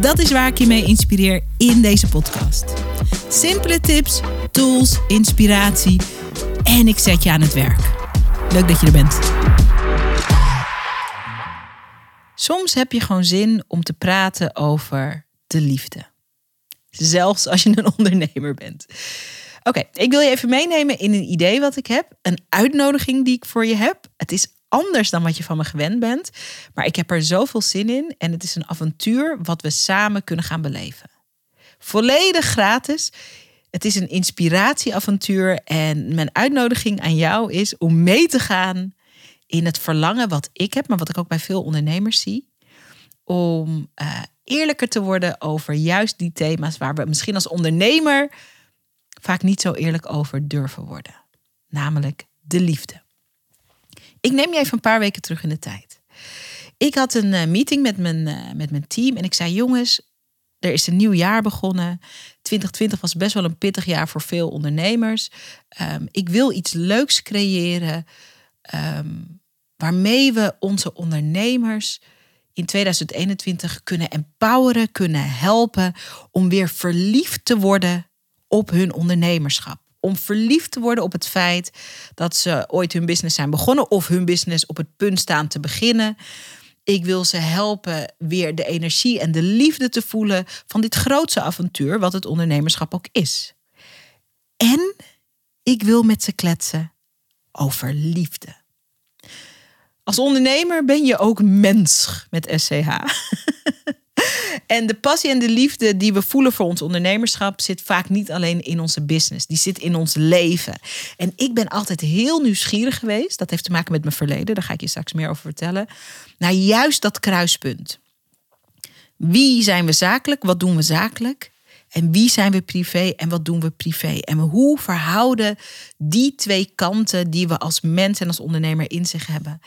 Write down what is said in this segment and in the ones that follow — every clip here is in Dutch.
Dat is waar ik je mee inspireer in deze podcast. Simpele tips, tools, inspiratie en ik zet je aan het werk. Leuk dat je er bent. Soms heb je gewoon zin om te praten over de liefde. Zelfs als je een ondernemer bent. Oké, ik wil je even meenemen in een idee wat ik heb. Een uitnodiging die ik voor je heb. Het is anders dan wat je van me gewend bent. Maar ik heb er zoveel zin in. En het is een avontuur wat we samen kunnen gaan beleven. Volledig gratis. Het is een inspiratieavontuur. En mijn uitnodiging aan jou is om mee te gaan in het verlangen wat ik heb, maar wat ik ook bij veel ondernemers zie. Om uh, eerlijker te worden over juist die thema's waar we misschien als ondernemer vaak niet zo eerlijk over durven worden. Namelijk de liefde. Ik neem je even een paar weken terug in de tijd. Ik had een uh, meeting met mijn, uh, met mijn team en ik zei: Jongens, er is een nieuw jaar begonnen. 2020 was best wel een pittig jaar voor veel ondernemers. Um, ik wil iets leuks creëren. Um, waarmee we onze ondernemers in 2021 kunnen empoweren, kunnen helpen om weer verliefd te worden op hun ondernemerschap. Om verliefd te worden op het feit dat ze ooit hun business zijn begonnen of hun business op het punt staan te beginnen. Ik wil ze helpen weer de energie en de liefde te voelen van dit grootste avontuur wat het ondernemerschap ook is. En ik wil met ze kletsen over liefde. Als ondernemer ben je ook mens met SCH. en de passie en de liefde die we voelen voor ons ondernemerschap zit vaak niet alleen in onze business. Die zit in ons leven. En ik ben altijd heel nieuwsgierig geweest. Dat heeft te maken met mijn verleden. Daar ga ik je straks meer over vertellen. Naar juist dat kruispunt. Wie zijn we zakelijk? Wat doen we zakelijk? En wie zijn we privé en wat doen we privé? En hoe verhouden die twee kanten die we als mens en als ondernemer in zich hebben?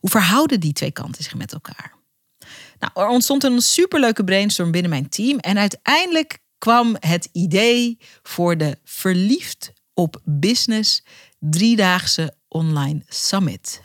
Hoe verhouden die twee kanten zich met elkaar? Nou, er ontstond een superleuke brainstorm binnen mijn team. En uiteindelijk kwam het idee voor de Verliefd op Business driedaagse online summit.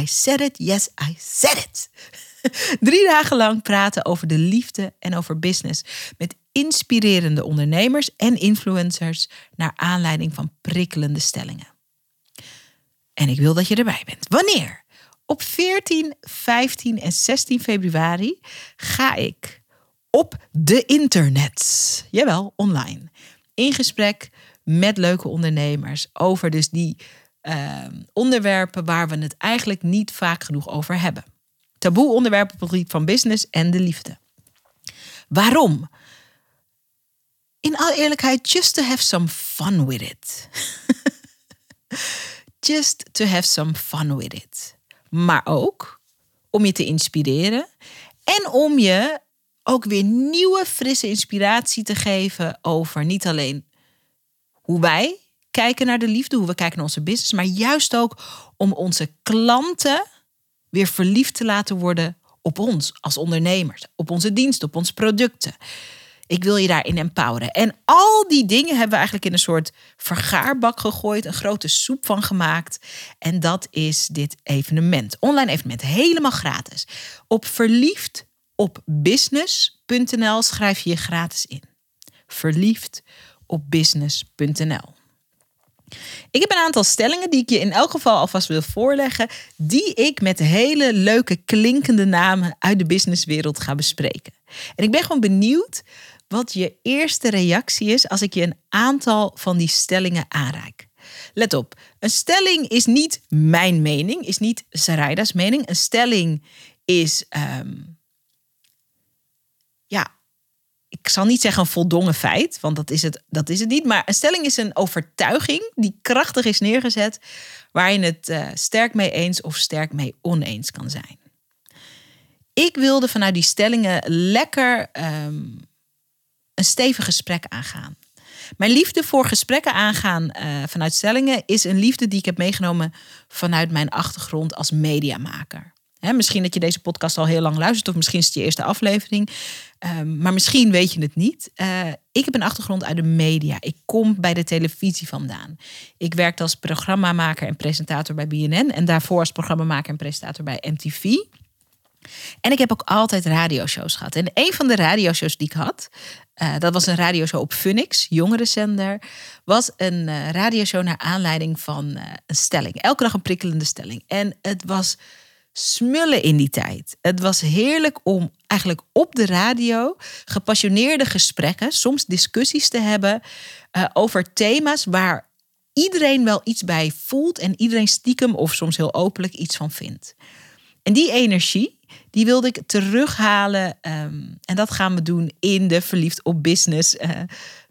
I said it, yes, I said it. Drie dagen lang praten over de liefde en over business. Met inspirerende ondernemers en influencers naar aanleiding van prikkelende stellingen. En ik wil dat je erbij bent. Wanneer? Op 14, 15 en 16 februari ga ik op de internet, jawel, online, in gesprek met leuke ondernemers over dus die uh, onderwerpen waar we het eigenlijk niet vaak genoeg over hebben. Taboe onderwerpen op het gebied van business en de liefde. Waarom? In alle eerlijkheid, just to have some fun with it. just to have some fun with it maar ook om je te inspireren en om je ook weer nieuwe, frisse inspiratie te geven over niet alleen hoe wij kijken naar de liefde, hoe we kijken naar onze business, maar juist ook om onze klanten weer verliefd te laten worden op ons als ondernemers, op onze diensten, op onze producten. Ik wil je daarin empoweren. En al die dingen hebben we eigenlijk in een soort vergaarbak gegooid, een grote soep van gemaakt. En dat is dit evenement. Online evenement, helemaal gratis. Op verliefd op business.nl schrijf je je gratis in. Verliefd op business.nl. Ik heb een aantal stellingen die ik je in elk geval alvast wil voorleggen, die ik met hele leuke klinkende namen uit de businesswereld ga bespreken. En ik ben gewoon benieuwd wat je eerste reactie is als ik je een aantal van die stellingen aanreik. Let op, een stelling is niet mijn mening, is niet Saraida's mening. Een stelling is, um, ja, ik zal niet zeggen een voldongen feit, want dat is, het, dat is het niet. Maar een stelling is een overtuiging die krachtig is neergezet, waar je het uh, sterk mee eens of sterk mee oneens kan zijn. Ik wilde vanuit die stellingen lekker um, een stevig gesprek aangaan. Mijn liefde voor gesprekken aangaan uh, vanuit stellingen is een liefde die ik heb meegenomen vanuit mijn achtergrond als mediamaker. Misschien dat je deze podcast al heel lang luistert, of misschien is het je eerste aflevering. Um, maar misschien weet je het niet. Uh, ik heb een achtergrond uit de media. Ik kom bij de televisie vandaan. Ik werkte als programmamaker en presentator bij BNN. En daarvoor als programmamaker en presentator bij MTV. En ik heb ook altijd radioshows gehad. En een van de radioshows die ik had, uh, dat was een radioshow op Funix, jongerenzender, was een uh, radioshow naar aanleiding van uh, een stelling. Elke dag een prikkelende stelling. En het was smullen in die tijd. Het was heerlijk om eigenlijk op de radio gepassioneerde gesprekken, soms discussies te hebben over thema's waar iedereen wel iets bij voelt en iedereen stiekem of soms heel openlijk iets van vindt. En die energie, die wilde ik terughalen. Um, en dat gaan we doen in de Verliefd op Business uh,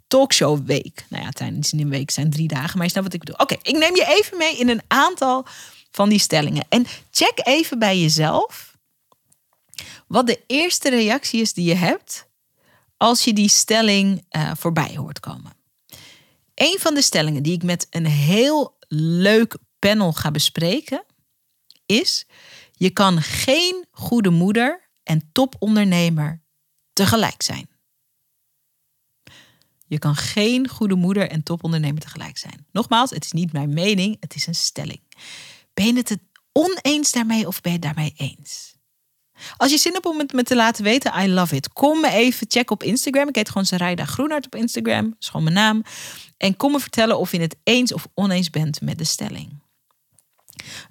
talkshow week. Nou ja, tijdens een week zijn drie dagen, maar je snapt wat ik bedoel. Oké, ik neem je even mee in een aantal van die stellingen. En check even bij jezelf wat de eerste reactie is die je hebt als je die stelling uh, voorbij hoort komen. Een van de stellingen die ik met een heel leuk panel ga bespreken is je kan geen goede moeder en topondernemer tegelijk zijn. Je kan geen goede moeder en topondernemer tegelijk zijn. Nogmaals, het is niet mijn mening, het is een stelling. Ben je het oneens daarmee of ben je het daarmee eens? Als je zin hebt om het me te laten weten, I love it. Kom me even checken op Instagram. Ik heet gewoon Sarayda Groenhart op Instagram. Dat is gewoon mijn naam. En kom me vertellen of je het eens of oneens bent met de stelling.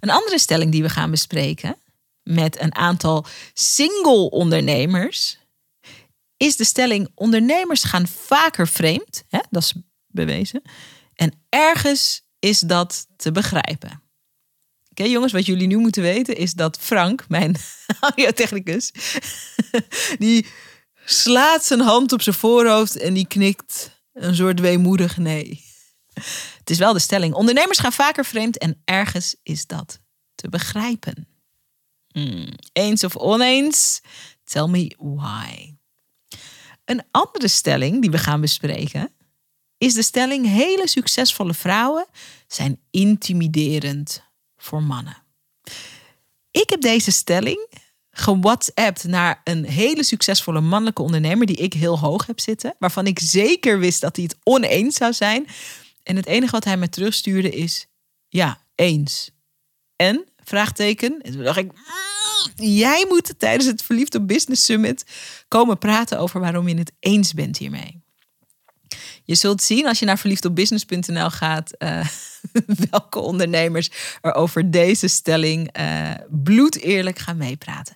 Een andere stelling die we gaan bespreken met een aantal single ondernemers is de stelling ondernemers gaan vaker vreemd. Hè? Dat is bewezen. En ergens is dat te begrijpen. Oké jongens, wat jullie nu moeten weten is dat Frank, mijn audiotechnicus, die slaat zijn hand op zijn voorhoofd en die knikt een soort weemoedig nee. Het is wel de stelling. Ondernemers gaan vaker vreemd en ergens is dat te begrijpen. Hmm, eens of oneens? Tell me why. Een andere stelling die we gaan bespreken is de stelling: hele succesvolle vrouwen zijn intimiderend voor mannen. Ik heb deze stelling gewhatsappt naar een hele succesvolle mannelijke ondernemer die ik heel hoog heb zitten, waarvan ik zeker wist dat hij het oneens zou zijn. En het enige wat hij me terugstuurde is: ja, eens. En vraagteken. En dacht ik: mm, jij moet tijdens het Verliefd op Business Summit komen praten over waarom je het eens bent hiermee. Je zult zien als je naar verliefdopbusiness.nl gaat uh, welke ondernemers er over deze stelling uh, bloed eerlijk gaan meepraten.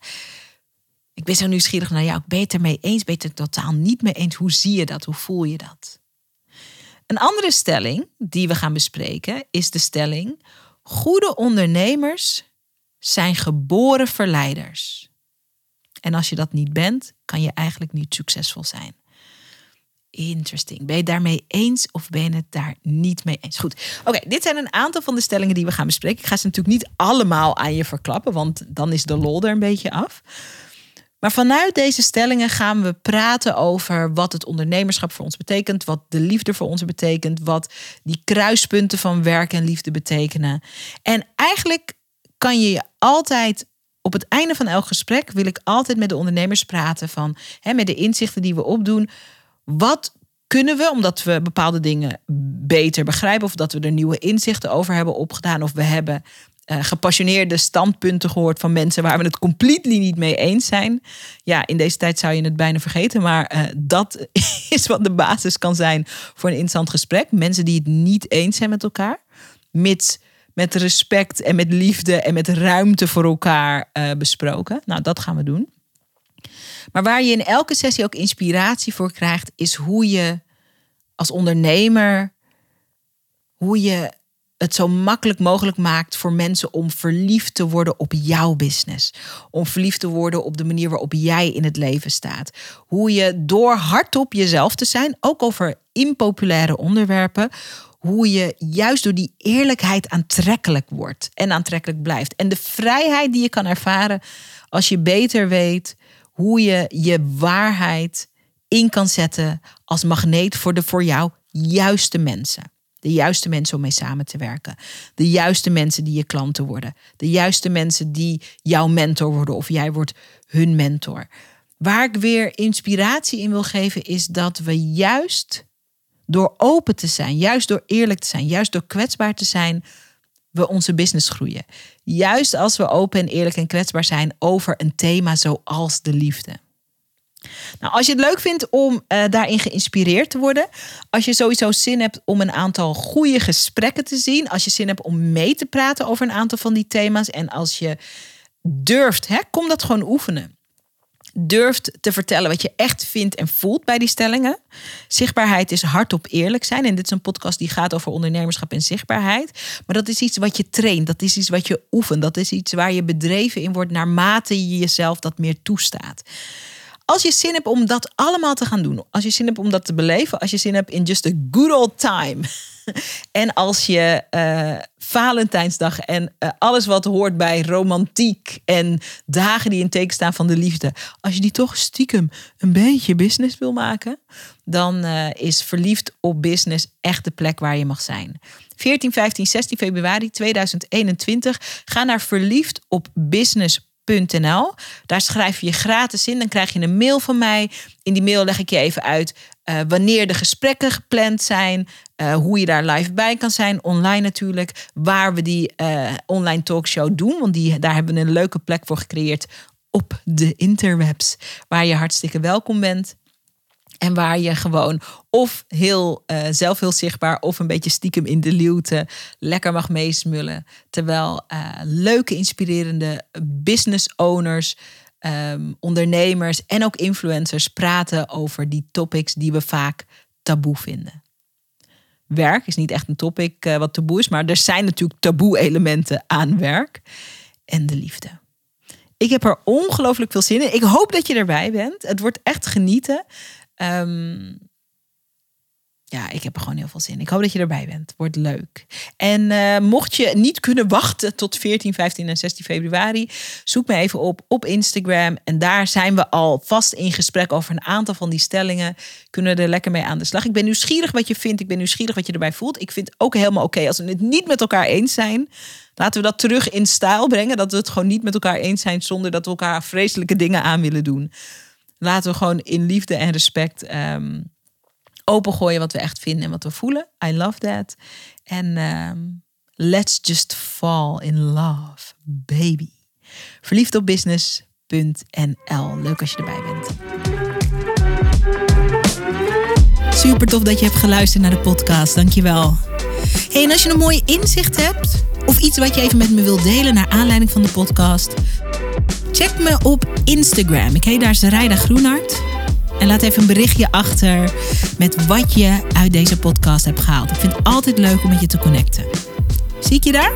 Ik ben zo nieuwsgierig naar jou. Ben je het eens? Ben je het totaal niet mee eens? Hoe zie je dat? Hoe voel je dat? Een andere stelling die we gaan bespreken is de stelling: goede ondernemers zijn geboren verleiders. En als je dat niet bent, kan je eigenlijk niet succesvol zijn. Interesting. Ben je daarmee eens of ben je het daar niet mee eens? Goed. Oké, dit zijn een aantal van de stellingen die we gaan bespreken. Ik ga ze natuurlijk niet allemaal aan je verklappen, want dan is de lol er een beetje af. Maar vanuit deze stellingen gaan we praten over wat het ondernemerschap voor ons betekent, wat de liefde voor ons betekent, wat die kruispunten van werk en liefde betekenen. En eigenlijk kan je je altijd op het einde van elk gesprek wil ik altijd met de ondernemers praten van hè, met de inzichten die we opdoen wat kunnen we, omdat we bepaalde dingen beter begrijpen of dat we er nieuwe inzichten over hebben opgedaan of we hebben uh, gepassioneerde standpunten gehoord van mensen waar we het completely niet mee eens zijn. Ja, in deze tijd zou je het bijna vergeten, maar uh, dat is wat de basis kan zijn voor een interessant gesprek. Mensen die het niet eens zijn met elkaar, mits met respect en met liefde en met ruimte voor elkaar uh, besproken. Nou, dat gaan we doen. Maar waar je in elke sessie ook inspiratie voor krijgt, is hoe je als ondernemer, hoe je het zo makkelijk mogelijk maakt voor mensen om verliefd te worden op jouw business. Om verliefd te worden op de manier waarop jij in het leven staat. Hoe je door hardop jezelf te zijn, ook over impopulaire onderwerpen, hoe je juist door die eerlijkheid aantrekkelijk wordt en aantrekkelijk blijft. En de vrijheid die je kan ervaren als je beter weet hoe je je waarheid in kan zetten als magneet voor de voor jou juiste mensen. De juiste mensen om mee samen te werken. De juiste mensen die je klanten worden. De juiste mensen die jouw mentor worden of jij wordt hun mentor. Waar ik weer inspiratie in wil geven is dat we juist door open te zijn, juist door eerlijk te zijn, juist door kwetsbaar te zijn, we onze business groeien. Juist als we open en eerlijk en kwetsbaar zijn over een thema zoals de liefde. Nou, als je het leuk vindt om uh, daarin geïnspireerd te worden, als je sowieso zin hebt om een aantal goede gesprekken te zien, als je zin hebt om mee te praten over een aantal van die thema's en als je durft, hè, kom dat gewoon oefenen durft te vertellen wat je echt vindt en voelt bij die stellingen. Zichtbaarheid is hardop eerlijk zijn. En dit is een podcast die gaat over ondernemerschap en zichtbaarheid. Maar dat is iets wat je traint. Dat is iets wat je oefent. Dat is iets waar je bedreven in wordt naarmate je jezelf dat meer toestaat. Als je zin hebt om dat allemaal te gaan doen, als je zin hebt om dat te beleven, als je zin hebt in just a good old time. En als je uh, Valentijnsdag en uh, alles wat hoort bij romantiek en dagen die in teken staan van de liefde, als je die toch stiekem een beetje business wil maken, dan uh, is verliefd op business echt de plek waar je mag zijn. 14, 15, 16 februari 2021. Ga naar verliefd business daar schrijf je je gratis in. Dan krijg je een mail van mij. In die mail leg ik je even uit uh, wanneer de gesprekken gepland zijn. Uh, hoe je daar live bij kan zijn. Online natuurlijk. Waar we die uh, online talkshow doen. Want die, daar hebben we een leuke plek voor gecreëerd op de interwebs. Waar je hartstikke welkom bent. En waar je gewoon of heel uh, zelf heel zichtbaar of een beetje stiekem in de luwte lekker mag meesmullen. Terwijl uh, leuke, inspirerende business owners, um, ondernemers en ook influencers praten over die topics die we vaak taboe vinden. Werk is niet echt een topic uh, wat taboe is, maar er zijn natuurlijk taboe-elementen aan werk en de liefde. Ik heb er ongelooflijk veel zin in. Ik hoop dat je erbij bent. Het wordt echt genieten. Um, ja, ik heb er gewoon heel veel zin. Ik hoop dat je erbij bent. Wordt leuk. En uh, mocht je niet kunnen wachten tot 14, 15 en 16 februari, zoek me even op op Instagram. En daar zijn we al vast in gesprek over een aantal van die stellingen. Kunnen er lekker mee aan de slag. Ik ben nieuwsgierig wat je vindt. Ik ben nieuwsgierig wat je erbij voelt. Ik vind ook helemaal oké als we het niet met elkaar eens zijn. Laten we dat terug in stijl brengen. Dat we het gewoon niet met elkaar eens zijn zonder dat we elkaar vreselijke dingen aan willen doen laten we gewoon in liefde en respect um, opengooien wat we echt vinden en wat we voelen. I love that. En um, let's just fall in love, baby. Verliefd op business.nl. Leuk als je erbij bent. Super tof dat je hebt geluisterd naar de podcast. Dankjewel. Hey, en als je een mooi inzicht hebt of iets wat je even met me wilt delen naar aanleiding van de podcast, check me op Instagram. Ik heet daar Zerijda Groenhart. En laat even een berichtje achter met wat je uit deze podcast hebt gehaald. Ik vind het altijd leuk om met je te connecten. Zie ik je daar?